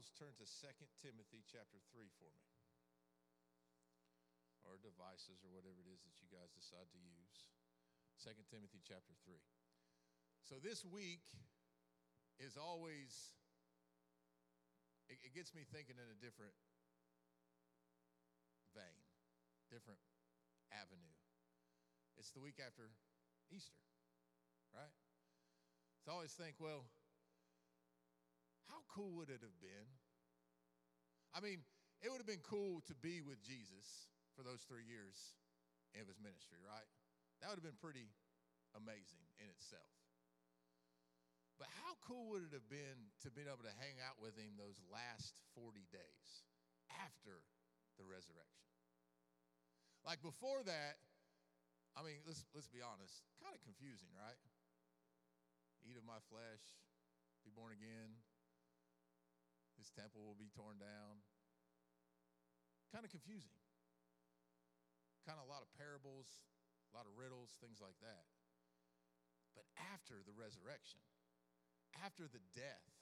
Bibles, turn to 2 Timothy chapter 3 for me. Or devices or whatever it is that you guys decide to use. 2 Timothy chapter 3. So this week is always, it, it gets me thinking in a different vein, different avenue. It's the week after Easter, right? So I always think, well, how cool would it have been? I mean, it would have been cool to be with Jesus for those three years of his ministry, right? That would have been pretty amazing in itself. But how cool would it have been to be able to hang out with him those last 40 days after the resurrection? Like before that, I mean, let's, let's be honest, kind of confusing, right? Eat of my flesh, be born again, this temple will be torn down. Kind of confusing. Kind of a lot of parables, a lot of riddles, things like that. But after the resurrection, after the death,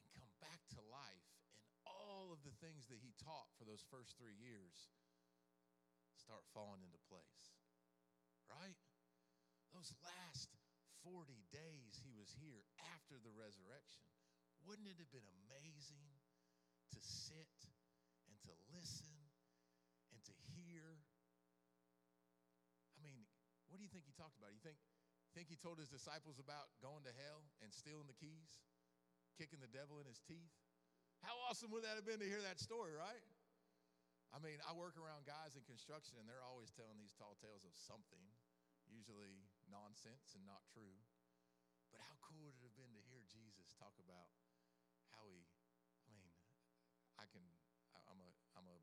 and come back to life, and all of the things that he taught for those first three years start falling into place. Right? Those last 40 days he was here after the resurrection wouldn't it have been amazing to sit and to listen and to hear? I mean, what do you think he talked about? You think, think he told his disciples about going to hell and stealing the keys, kicking the devil in his teeth? How awesome would that have been to hear that story, right? I mean, I work around guys in construction and they're always telling these tall tales of something, usually nonsense and not true. But how cool would it have been to hear Jesus talk about how he, I mean, I can, I'm a, I'm a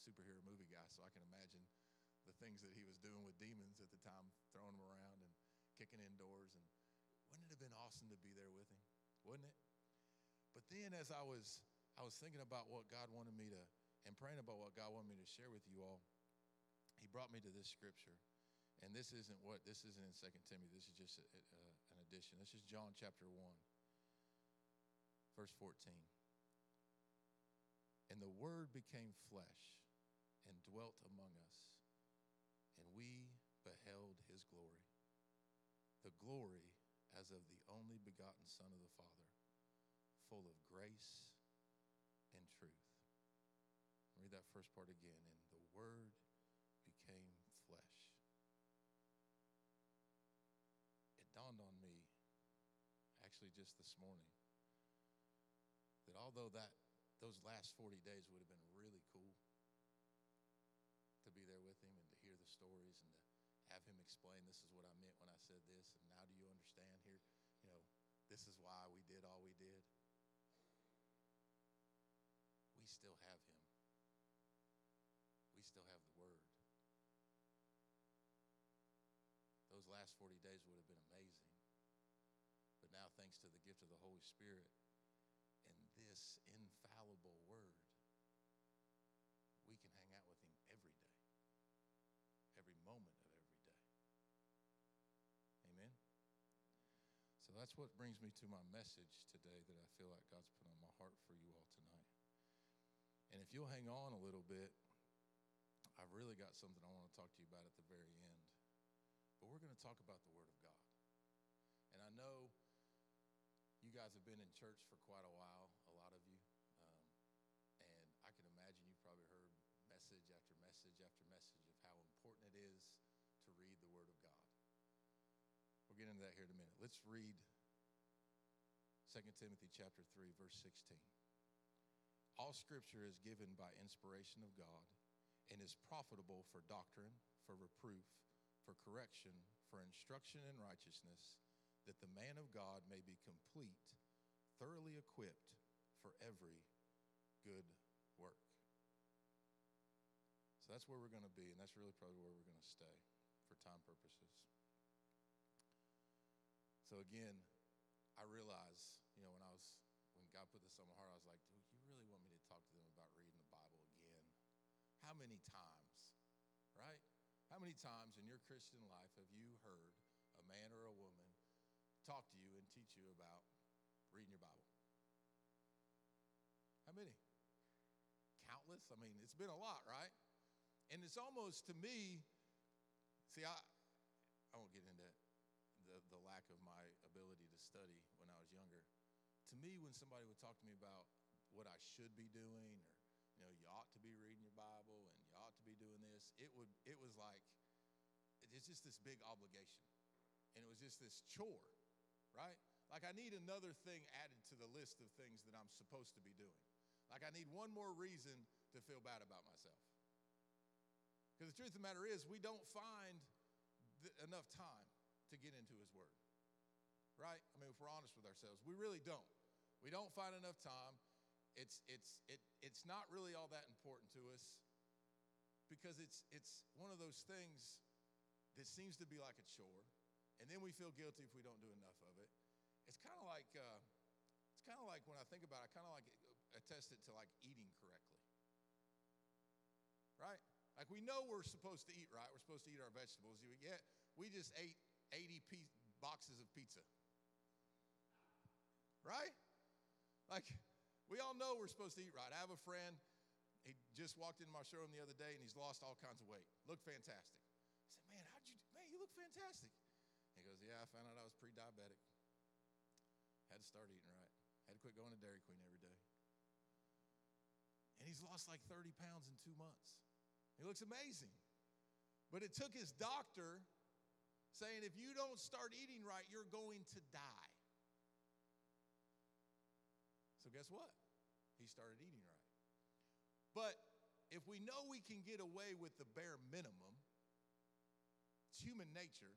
superhero movie guy, so I can imagine the things that he was doing with demons at the time, throwing them around and kicking indoors. And wouldn't it have been awesome to be there with him? Wouldn't it? But then as I was, I was thinking about what God wanted me to, and praying about what God wanted me to share with you all, he brought me to this scripture. And this isn't what, this isn't in Second Timothy. This is just a, a, an addition. This is John chapter 1. Verse 14. And the Word became flesh and dwelt among us, and we beheld his glory. The glory as of the only begotten Son of the Father, full of grace and truth. Read that first part again. And the Word became flesh. It dawned on me, actually, just this morning that although that those last 40 days would have been really cool to be there with him and to hear the stories and to have him explain this is what I meant when I said this and now do you understand here? You know this is why we did all we did. We still have him. We still have the word. Those last 40 days would have been amazing. But now thanks to the gift of the Holy Spirit this infallible word, we can hang out with him every day, every moment of every day. Amen? So that's what brings me to my message today that I feel like God's put on my heart for you all tonight. And if you'll hang on a little bit, I've really got something I want to talk to you about at the very end. But we're going to talk about the Word of God. And I know you guys have been in church for quite a while, that here in a minute. Let's read 2 Timothy chapter 3, verse 16. All scripture is given by inspiration of God and is profitable for doctrine, for reproof, for correction, for instruction in righteousness that the man of God may be complete, thoroughly equipped for every good work. So that's where we're going to be, and that's really probably where we're going to stay for time purposes. So again, I realize, you know, when I was when God put this on my heart, I was like, dude, you really want me to talk to them about reading the Bible again? How many times, right? How many times in your Christian life have you heard a man or a woman talk to you and teach you about reading your Bible. How many? Countless. I mean, it's been a lot, right? And it's almost to me, see, I, I won't get into lack of my ability to study when I was younger. To me, when somebody would talk to me about what I should be doing, or you know, you ought to be reading your Bible and you ought to be doing this, it would it was like it's just this big obligation. And it was just this chore, right? Like I need another thing added to the list of things that I'm supposed to be doing. Like I need one more reason to feel bad about myself. Because the truth of the matter is, we don't find th- enough time to get into His Word, right? I mean, if we're honest with ourselves, we really don't. We don't find enough time. It's, it's, it, it's not really all that important to us because it's, it's one of those things that seems to be like a chore, and then we feel guilty if we don't do enough of it. It's kind of like, uh, it's kind of like when I think about it, I kind of like attest it to like eating correctly, right? Like we know we're supposed to eat right. We're supposed to eat our vegetables. Yet we just ate 80 piece, boxes of pizza. Right? Like we all know we're supposed to eat right. I have a friend. He just walked into my showroom the other day and he's lost all kinds of weight. Looked fantastic. I said, "Man, how'd you? Man, you look fantastic." He goes, "Yeah, I found out I was pre-diabetic. Had to start eating right. Had to quit going to Dairy Queen every day." And he's lost like 30 pounds in two months. He looks amazing. But it took his doctor saying, if you don't start eating right, you're going to die. So, guess what? He started eating right. But if we know we can get away with the bare minimum, it's human nature.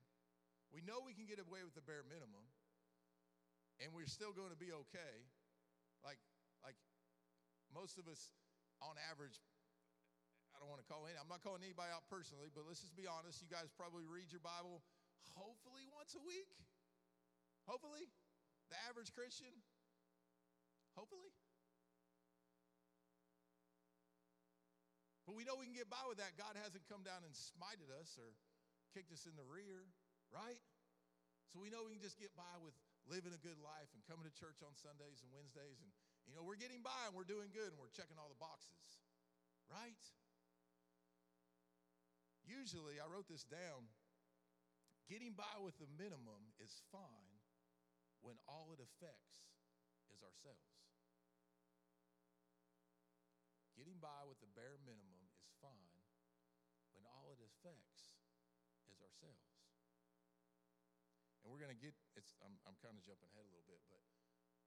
We know we can get away with the bare minimum, and we're still going to be okay. Like, like most of us, on average, I don't want to call any, I'm not calling anybody out personally, but let's just be honest. You guys probably read your Bible hopefully once a week. Hopefully. The average Christian. Hopefully. But we know we can get by with that. God hasn't come down and smited us or kicked us in the rear, right? So we know we can just get by with living a good life and coming to church on Sundays and Wednesdays. And, you know, we're getting by and we're doing good and we're checking all the boxes, right? Usually, I wrote this down getting by with the minimum is fine when all it affects is ourselves. Getting by with the bare minimum is fine when all it affects is ourselves. And we're going to get, it's, I'm, I'm kind of jumping ahead a little bit, but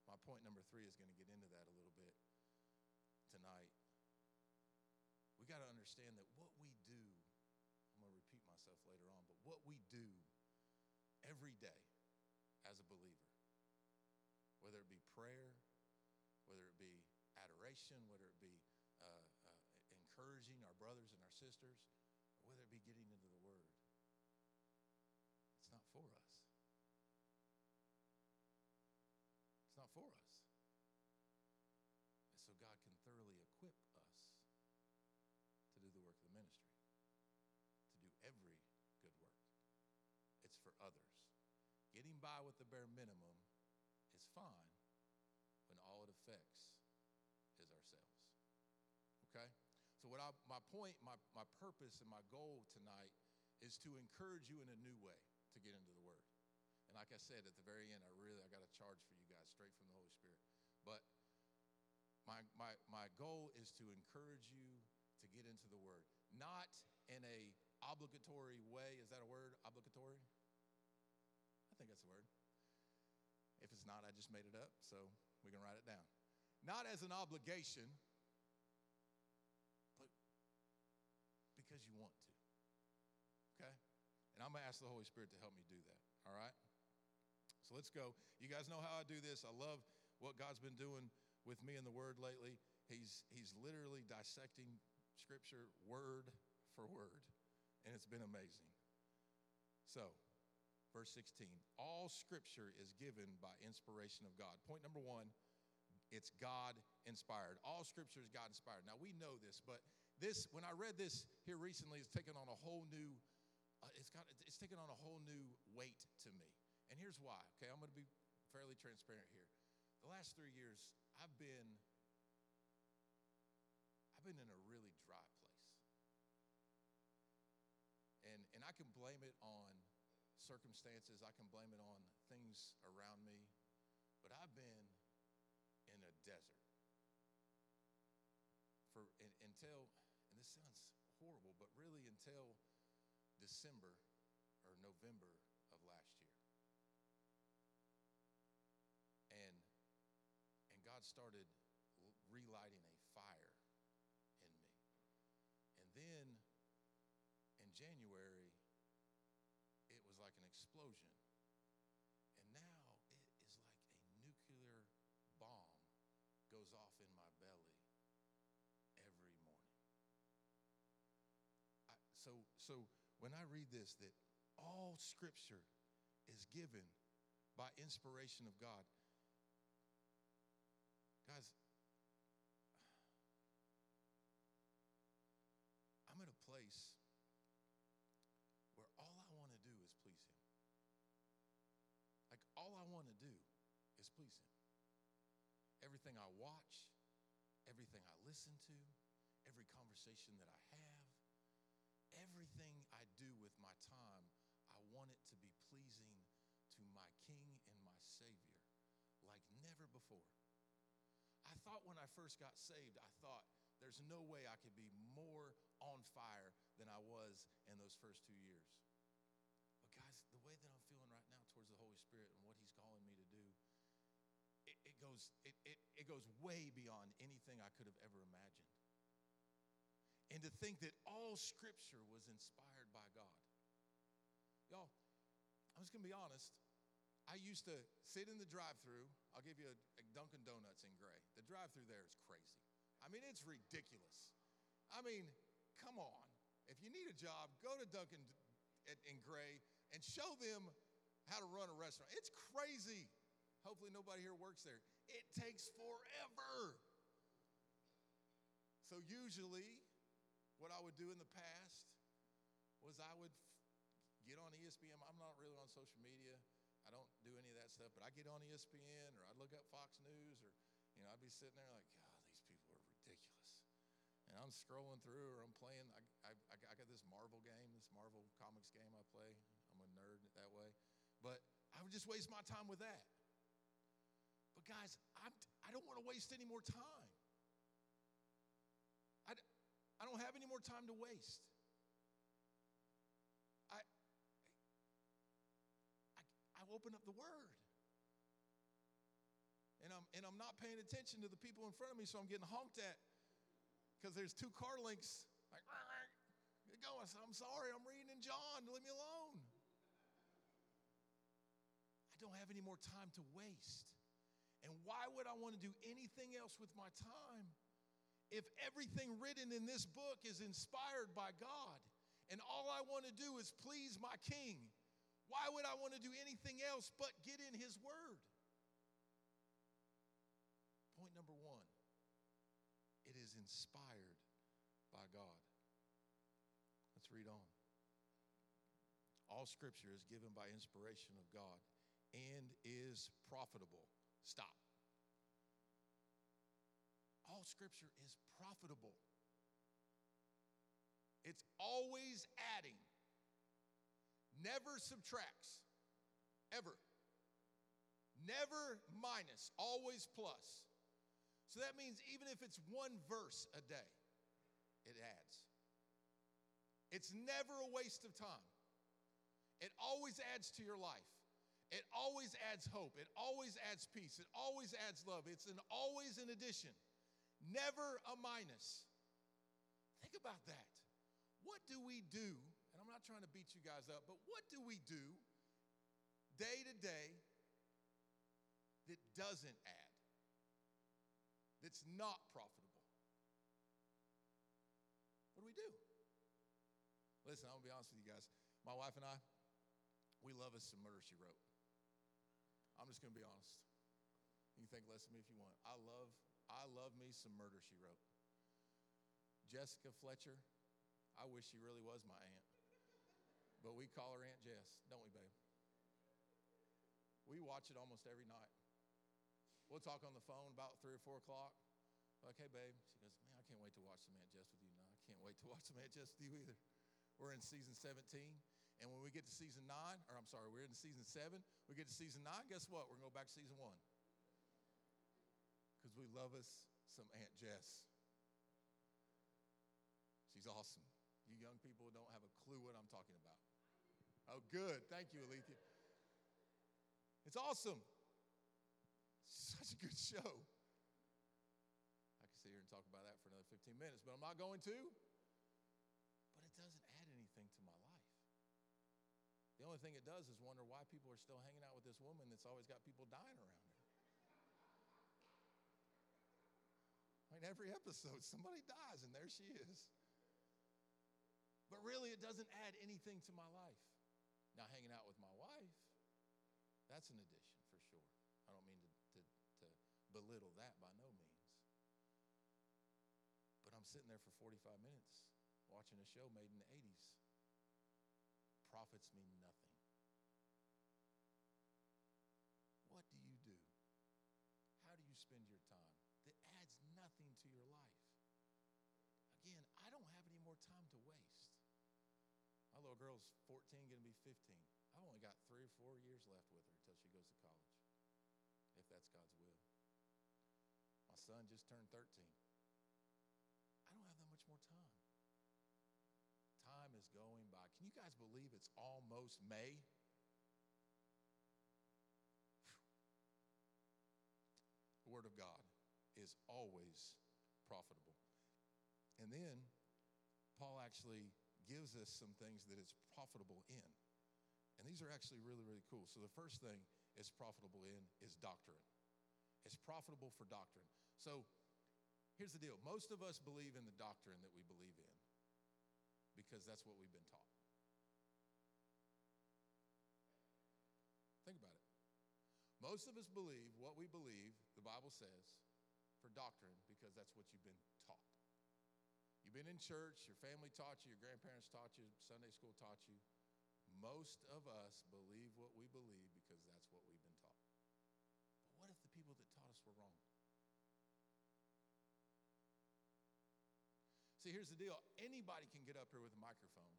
my point number three is going to get into that a little bit tonight. We got to understand that what we do I'm going to repeat myself later on, but what we do every day as a believer, whether it be prayer, whether it be adoration, whether it be uh, uh, encouraging our brothers and our sisters, or whether it be getting into the Word, it's not for us. It's not for us. And so God can thoroughly equip us to do the work of the ministry to do every good work. It's for others. Getting by with the bare minimum is fine when all it affects is ourselves. Okay? I, my point, my, my purpose, and my goal tonight is to encourage you in a new way to get into the Word. And like I said at the very end, I really I got a charge for you guys straight from the Holy Spirit. But my, my, my goal is to encourage you to get into the Word, not in a obligatory way. Is that a word? Obligatory? I think that's a word. If it's not, I just made it up, so we can write it down. Not as an obligation, you want to. Okay? And I'm going to ask the Holy Spirit to help me do that. All right? So let's go. You guys know how I do this. I love what God's been doing with me in the Word lately. He's, he's literally dissecting Scripture word for word and it's been amazing. So, verse 16 all scripture is given by inspiration of God. Point number one, it's God inspired. All scripture is God inspired. Now, we know this, but this, when I read this here recently, it's taken on a whole new, uh, it's got, it's taken on a whole new weight to me. And here's why, okay? I'm going to be fairly transparent here. The last three years, I've been, I've been in a really dry place. And, and I can blame it on circumstances, I can blame it on things around me, but I've been in a desert for until, this sounds horrible, but really until December or November of last year. And and God started relighting a fire in me. And then in January, it was like an explosion. So, so when I read this, that all scripture is given by inspiration of God. Guys, I'm at a place where all I want to do is please Him. Like, all I want to do is please Him. Everything I watch, everything I listen to, every conversation that I have, everything I do with my time, I want it to be pleasing to my King and my Savior like never before. I thought when I first got saved, I thought there's no way I could be more on fire than I was in those first two years. But guys, the way that I'm feeling right now towards the Holy Spirit and what He's calling me to do, it, it goes, it, it, it goes way beyond anything I could have ever imagined. And to think that all scripture was inspired by God. Y'all, I'm just gonna be honest. I used to sit in the drive through. I'll give you a, a Dunkin' Donuts in Gray. The drive through there is crazy. I mean, it's ridiculous. I mean, come on. If you need a job, go to Dunkin' in Gray and show them how to run a restaurant. It's crazy. Hopefully, nobody here works there. It takes forever. So, usually, what I would do in the past was I would get on ESPN. I'm not really on social media. I don't do any of that stuff, but I get on ESPN or I'd look up Fox News or, you know, I'd be sitting there like, God, these people are ridiculous. And I'm scrolling through or I'm playing. I, I, I got this Marvel game, this Marvel Comics game I play. I'm a nerd that way. But I would just waste my time with that. But guys, I'm, I don't want to waste any more time. I, I don't have any more time to waste. I, I, I open up the Word. And I'm, and I'm not paying attention to the people in front of me, so I'm getting honked at because there's two car links. Like, get going. I'm sorry, I'm reading in John. Leave me alone. I don't have any more time to waste. And why would I want to do anything else with my time if everything written in this book is inspired by God and all I want to do is please my King? Why would I want to do anything else but get in His Word? Point number one it is inspired by God. Let's read on. All scripture is given by inspiration of God and is profitable. Stop. All scripture is profitable. It's always adding, never subtracts, ever. Never minus, always plus. So that means even if it's one verse a day, it adds. It's never a waste of time. It always adds to your life. It always adds hope. It always adds peace. It always adds love. It's an always an addition, never a minus. Think about that. What do we do? And I'm not trying to beat you guys up, but what do we do day to day that doesn't add? that's not profitable? What do we do? Listen, I'm gonna be honest with you guys. My wife and I, we love us some murder she wrote. I'm just gonna be honest. You can think less of me if you want. I love, I love me some murder she wrote. Jessica Fletcher, I wish she really was my aunt. But we call her Aunt Jess, don't we, babe? We watch it almost every night. We'll talk on the phone about three or four o'clock. Like, hey, babe. She goes, man, I can't wait to watch some Aunt Jess with you. No, I can't wait to watch some Aunt Jess with you either. We're in season 17. And when we get to season nine, or I'm sorry, we're in season seven, we get to season nine, guess what? We're going to go back to season one. Because we love us some Aunt Jess. She's awesome. You young people don't have a clue what I'm talking about. Oh, good. Thank you, Alethea. It's awesome. Such a good show. I could sit here and talk about that for another 15 minutes, but I'm not going to. But it doesn't add anything to my life. The only thing it does is wonder why people are still hanging out with this woman that's always got people dying around her. Mean, every episode, somebody dies, and there she is. But really, it doesn't add anything to my life. Now, hanging out with my wife, that's an addition for sure. I don't mean to, to, to belittle that by no means. But I'm sitting there for 45 minutes watching a show made in the 80s Profits mean nothing. What do you do? How do you spend your little girl's 14, going to be 15. I've only got three or four years left with her until she goes to college, if that's God's will. My son just turned 13. I don't have that much more time time is going by. Can you guys believe it's almost May? The Word of God is always profitable. And then Paul actually gives us some things that it's profitable in. And these are actually really, really cool. So the first thing it's profitable in is doctrine. It's profitable for doctrine. So here's the deal most of us believe in the doctrine that we believe in because that's what we've been taught. Think about it. Most of us believe what we believe, the Bible says, for doctrine because that's what you've been taught. You've been in church, your family taught you, your grandparents taught you, Sunday school taught you. Most of us believe what we believe because that's what we've been taught. But what if the people that taught us were wrong? See, here's the deal anybody can get up here with a microphone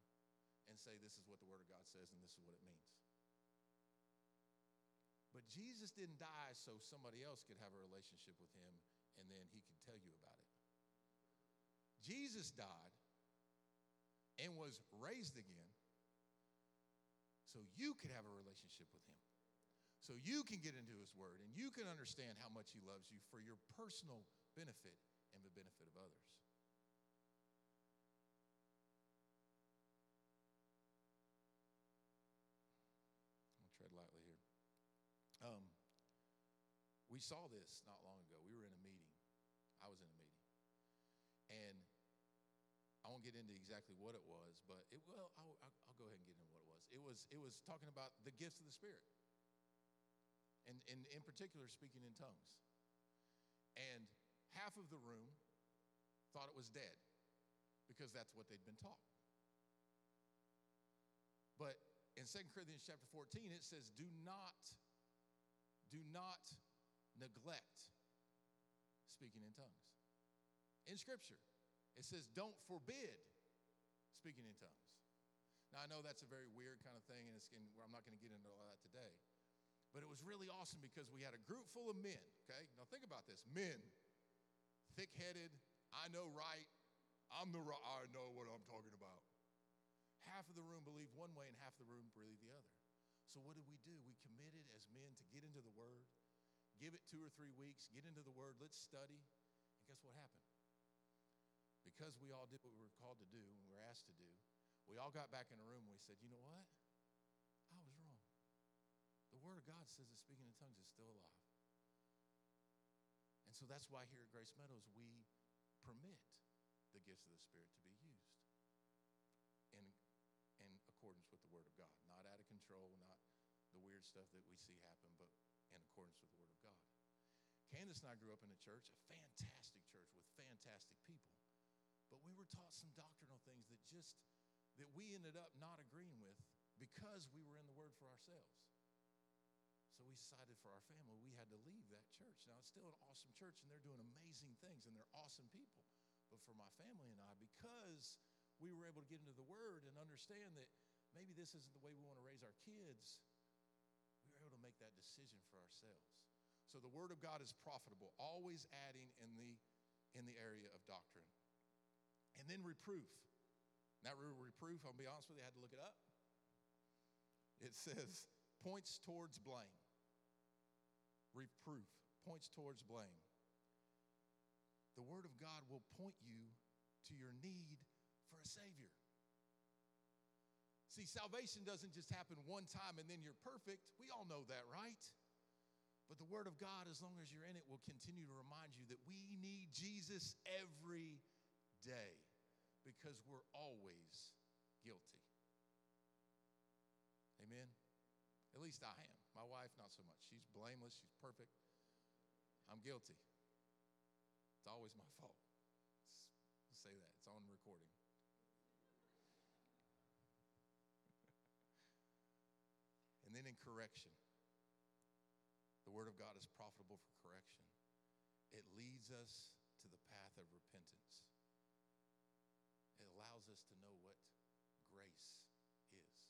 and say, This is what the Word of God says, and this is what it means. But Jesus didn't die so somebody else could have a relationship with him and then he could tell you about it. Jesus died and was raised again so you could have a relationship with him. So you can get into his word and you can understand how much he loves you for your personal benefit and the benefit of others. I'll tread lightly here. Um, we saw this not long ago. We were in a meeting. I was in a meeting. And won't get into exactly what it was, but it, well, I'll, I'll go ahead and get into what it was. It was, it was talking about the gifts of the Spirit. And, and in particular, speaking in tongues. And half of the room thought it was dead because that's what they'd been taught. But in 2 Corinthians chapter 14, it says, Do not do not neglect speaking in tongues. In Scripture, it says, don't forbid speaking in tongues. Now, I know that's a very weird kind of thing, and, I'm not going to get into all that today. But it was really awesome because we had a group full of men, okay? Now, think about this men, thick headed, I know right, I'm the right, I know what I'm talking about. Half of the room believed one way, and half the room believed the other. So, what did we do? We committed as men to get into the Word, give it two or three weeks, get into the Word, let's study. And guess what happened? Because we all did what we were called to do and we were asked to do, we all got back in the room and we said, you know what? I was wrong. The Word of God says that speaking in tongues is still alive. And so that's why here at Grace Meadows, we permit the gifts of the Spirit to be used in, in accordance with the Word of God, not out of control, not the weird stuff that we see happen, but in accordance with the Word of God. Candace and I grew up in a church, a fantastic church with fantastic people. But we were taught some doctrinal things that just that we ended up not agreeing with because we were in the Word for ourselves. So we decided for our family we had to leave that church. Now it's still an awesome church and they're doing amazing things and they're awesome people. But for my family and I, because we were able to get into the Word and understand that maybe this isn't the way we want to raise our kids, we were able to make that decision for ourselves. So the Word of God is profitable, always adding in the in the area of doctrine. And then reproof. That reproof, I'll be honest with you, I had to look it up. It says points towards blame. Reproof points towards blame. The Word of God will point you to your need for a Savior. See, salvation doesn't just happen one time and then you're perfect. We all know that, right? But the Word of God, as long as you're in it, will continue to remind you that we need Jesus every day because we're always guilty. Amen? At least I am. My wife, not so much. She's blameless, she's perfect. I'm guilty. It's always my fault. Let's say that. It's on recording. and then in correction. The Word of God is profitable for correction. It leads us to the path of repentance. Us to know what grace is.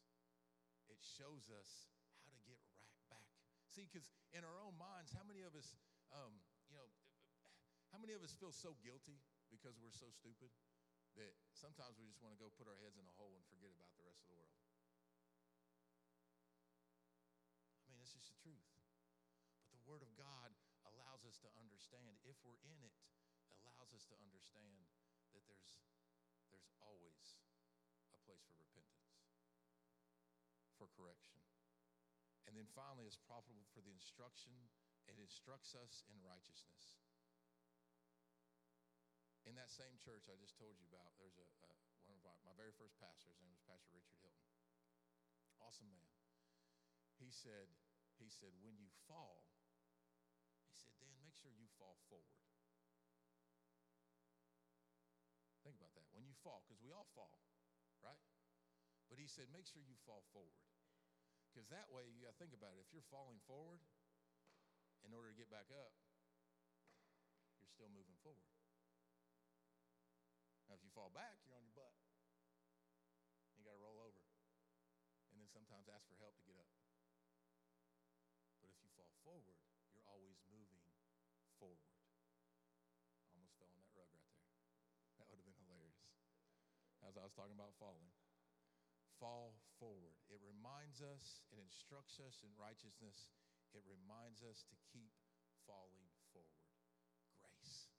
It shows us how to get right back. See, because in our own minds, how many of us, um, you know, how many of us feel so guilty because we're so stupid that sometimes we just want to go put our heads in a hole and forget about the rest of the world? I mean, it's just the truth. But the Word of God allows us to understand, if we're in it, allows us to understand that there's, there's always a place for repentance, for correction. And then finally, it's profitable for the instruction. It instructs us in righteousness. In that same church I just told you about, there's a, a one of my, my very first pastors. His name was Pastor Richard Hilton. Awesome man. He said, he said, when you fall, he said, Dan, make sure you fall forward. Fall, because we all fall, right? But he said, make sure you fall forward. Because that way, you got to think about it. If you're falling forward, in order to get back up, you're still moving forward. Now, if you fall back, you're on your butt. You got to roll over. And then sometimes ask for help to get up. As I was talking about falling. Fall forward. It reminds us, it instructs us in righteousness. It reminds us to keep falling forward. Grace.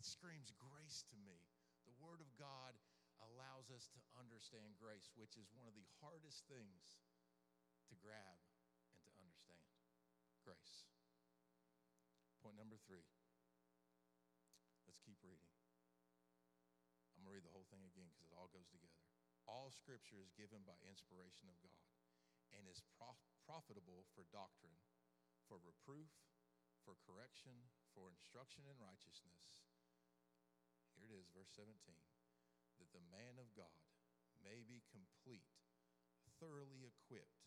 It screams grace to me. The Word of God allows us to understand grace, which is one of the hardest things to grab and to understand. Grace. Point number three. Let's keep reading. To read the whole thing again because it all goes together. All scripture is given by inspiration of God and is prof- profitable for doctrine, for reproof, for correction, for instruction in righteousness. Here it is, verse 17 that the man of God may be complete, thoroughly equipped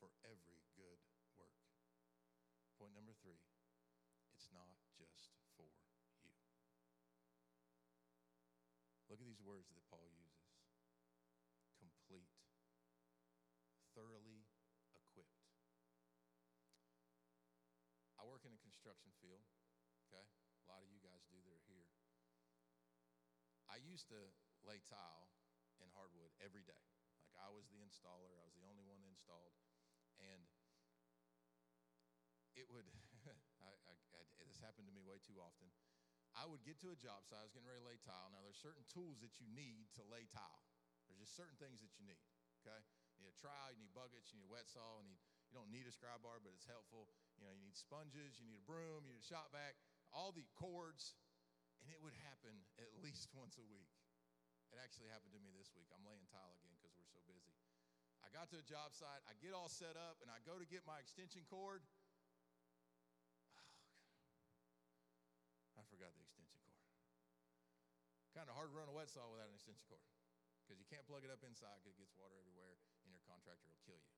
for every good work. Point number three it's not just for you. Look at these words that Paul uses complete, thoroughly equipped. I work in a construction field, okay? A lot of you guys do that are here. I used to lay tile in hardwood every day. Like I was the installer, I was the only one installed. And it would, I, I, I, this happened to me way too often. I would get to a job site, I was getting ready to lay tile. Now, there's certain tools that you need to lay tile. There's just certain things that you need, okay? You need a trowel, you need buckets, you need a wet saw, you, need, you don't need a scrub bar, but it's helpful. You know, you need sponges, you need a broom, you need a shop vac, all the cords, and it would happen at least once a week. It actually happened to me this week. I'm laying tile again because we're so busy. I got to a job site, I get all set up, and I go to get my extension cord oh, – I forgot. Kind of hard to run a wet saw without an extension cord because you can't plug it up inside because it gets water everywhere and your contractor will kill you.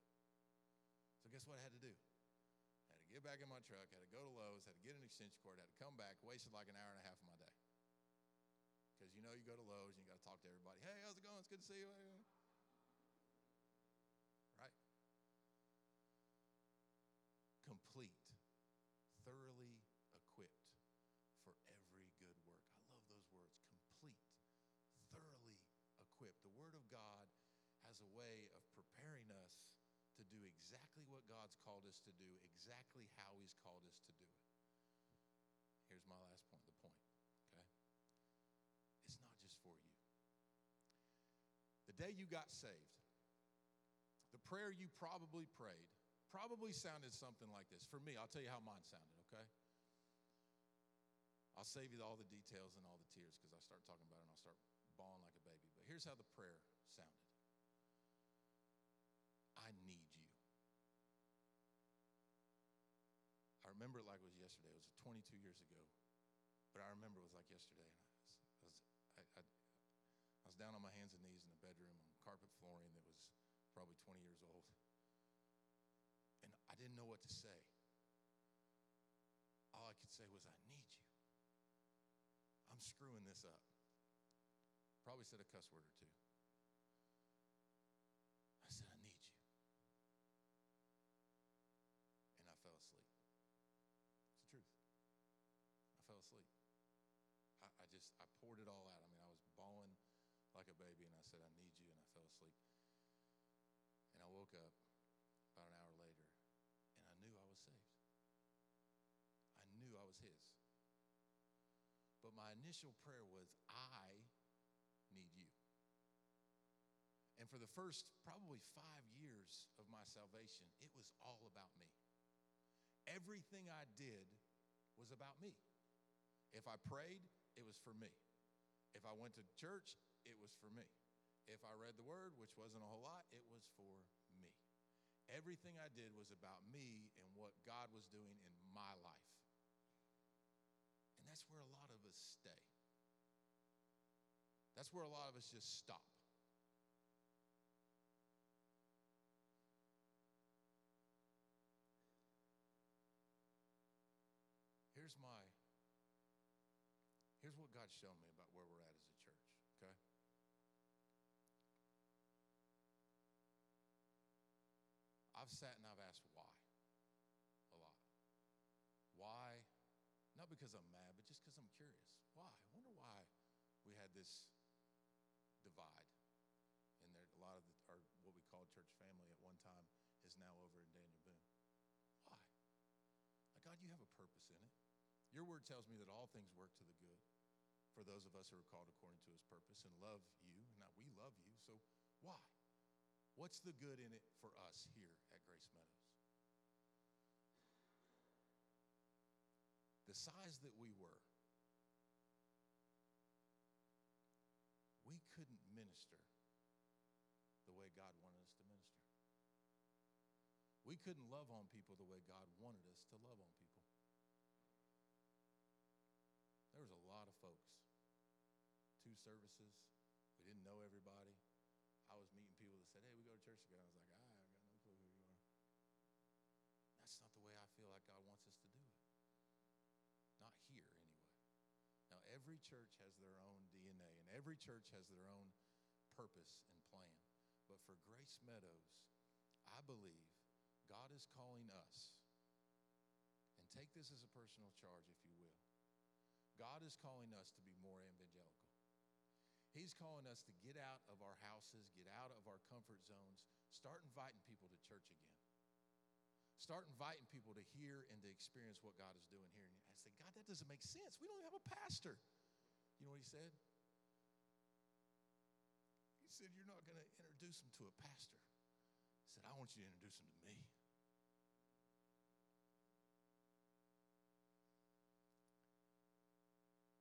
So, guess what I had to do? I had to get back in my truck, had to go to Lowe's, had to get an extension cord, had to come back, wasted like an hour and a half of my day. Because you know you go to Lowe's and you got to talk to everybody. Hey, how's it going? It's good to see you. Right? Complete, a way of preparing us to do exactly what God's called us to do, exactly how He's called us to do it. Here's my last point the point, okay? It's not just for you. The day you got saved, the prayer you probably prayed probably sounded something like this. For me, I'll tell you how mine sounded, okay? I'll save you all the details and all the tears because I start talking about it and I'll start bawling like a baby. But here's how the prayer sounded remember it like it was yesterday. It was 22 years ago. But I remember it was like yesterday. And I was, I, was, I, I, I was down on my hands and knees in the bedroom on carpet flooring that was probably 20 years old. And I didn't know what to say. All I could say was, I need you. I'm screwing this up. Probably said a cuss word or two. Asleep. I, I just, I poured it all out. I mean, I was bawling like a baby, and I said, I need you, and I fell asleep. And I woke up about an hour later, and I knew I was saved. I knew I was His. But my initial prayer was, I need you. And for the first probably five years of my salvation, it was all about me. Everything I did was about me. If I prayed, it was for me. If I went to church, it was for me. If I read the word, which wasn't a whole lot, it was for me. Everything I did was about me and what God was doing in my life. And that's where a lot of us stay. That's where a lot of us just stop. God's shown me about where we're at as a church, okay? I've sat and I've asked why a lot. Why? Not because I'm mad, but just because I'm curious. Why? I wonder why we had this divide. And there, a lot of the, our what we called church family at one time is now over in Daniel Boone. Why? Like God, you have a purpose in it. Your word tells me that all things work to the good for those of us who are called according to his purpose and love you. Now, we love you, so why? What's the good in it for us here at Grace Meadows? The size that we were, we couldn't minister the way God wanted us to minister. We couldn't love on people the way God wanted us to love on people. There was a lot. Two services. We didn't know everybody. I was meeting people that said, hey, we go to church together. I was like, ah, I've got no clue who you are. That's not the way I feel like God wants us to do it. Not here, anyway. Now, every church has their own DNA, and every church has their own purpose and plan. But for Grace Meadows, I believe God is calling us, and take this as a personal charge, if you will. God is calling us to be more evangelical. He's calling us to get out of our houses, get out of our comfort zones, start inviting people to church again. Start inviting people to hear and to experience what God is doing here. And I said, God, that doesn't make sense. We don't have a pastor. You know what he said? He said, You're not going to introduce them to a pastor. He said, I want you to introduce them to me.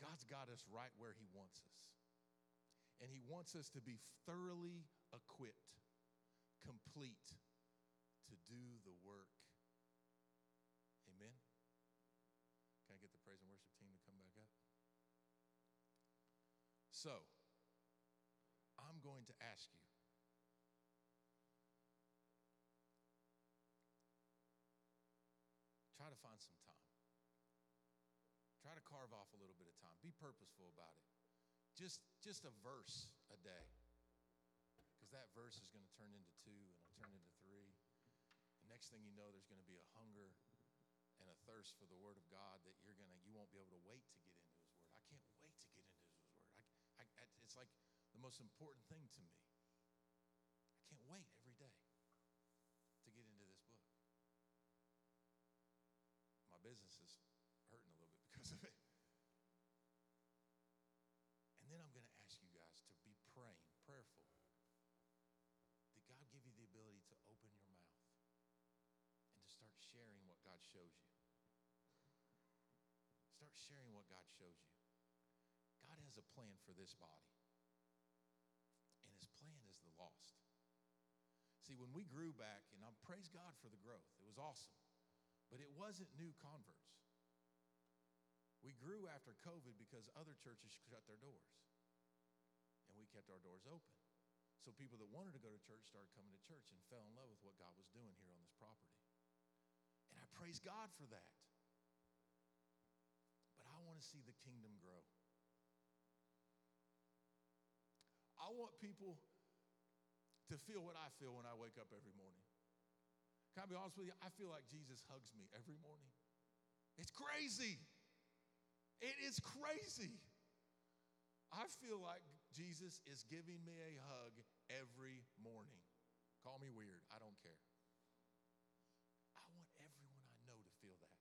God's got us right where He wants us. And He wants us to be thoroughly equipped, complete to do the work. Amen. Can I get the praise and worship team to come back up? So, I'm going to ask you. Try to find some time. Try to carve off a little bit of time. Be purposeful about it. Just just a verse a day. Because that verse is going to turn into two and it'll turn into three. And next thing you know, there's going to be a hunger and a thirst for the word of God that you're going to you won't be able to wait to get into his word. I can't wait to get into his word. I, I, it's like the most important thing to me. I can't wait every day to get into this book. My business is sharing what God shows you? Start sharing what God shows you. God has a plan for this body, and his plan is the lost. See, when we grew back, and I praise God for the growth, it was awesome, but it wasn't new converts. We grew after COVID because other churches shut their doors, and we kept our doors open. So people that wanted to go to church started coming to church and fell in love with what God was doing here on this property. Praise God for that. But I want to see the kingdom grow. I want people to feel what I feel when I wake up every morning. Can I be honest with you? I feel like Jesus hugs me every morning. It's crazy. It is crazy. I feel like Jesus is giving me a hug every morning. Call me weird, I don't care. I want everyone I know to feel that.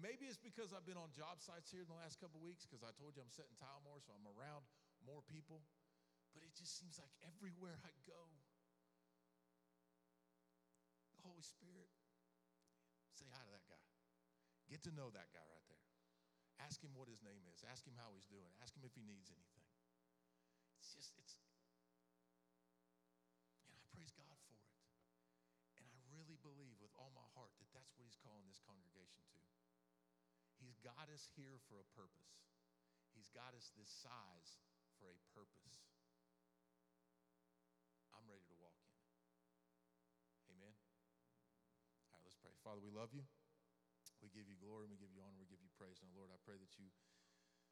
And maybe it's because I've been on job sites here in the last couple weeks because I told you I'm setting tile more, so I'm around more people. But it just seems like everywhere I go, the Holy Spirit, say hi to that guy. Get to know that guy right there. Ask him what his name is. Ask him how he's doing. Ask him if he needs anything. It's just, it's, got us here for a purpose, he's got us this size for a purpose. I'm ready to walk in. Amen. All right, let's pray. Father, we love you. We give you glory, and we give you honor, we give you praise. Now, Lord, I pray that you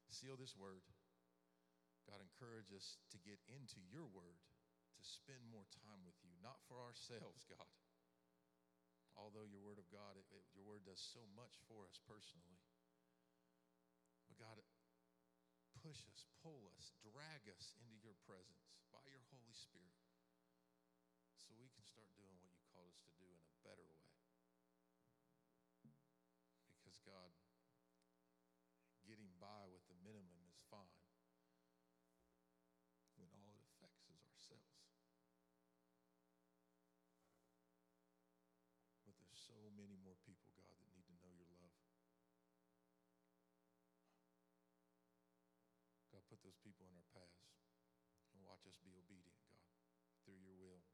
seal this word. God, encourage us to get into your word, to spend more time with you, not for ourselves, God. Although your word of God, it, it, your word does so much for us personally. But God, push us, pull us, drag us into your presence by your Holy Spirit so we can start doing what you called us to do in a better way. Because, God, getting by with the minimum is fine when all it affects is ourselves. But there's so many more people, us be obedient, God, through your will.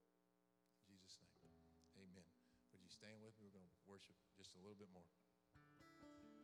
In Jesus' name, amen. Would you stand with me? We're going to worship just a little bit more.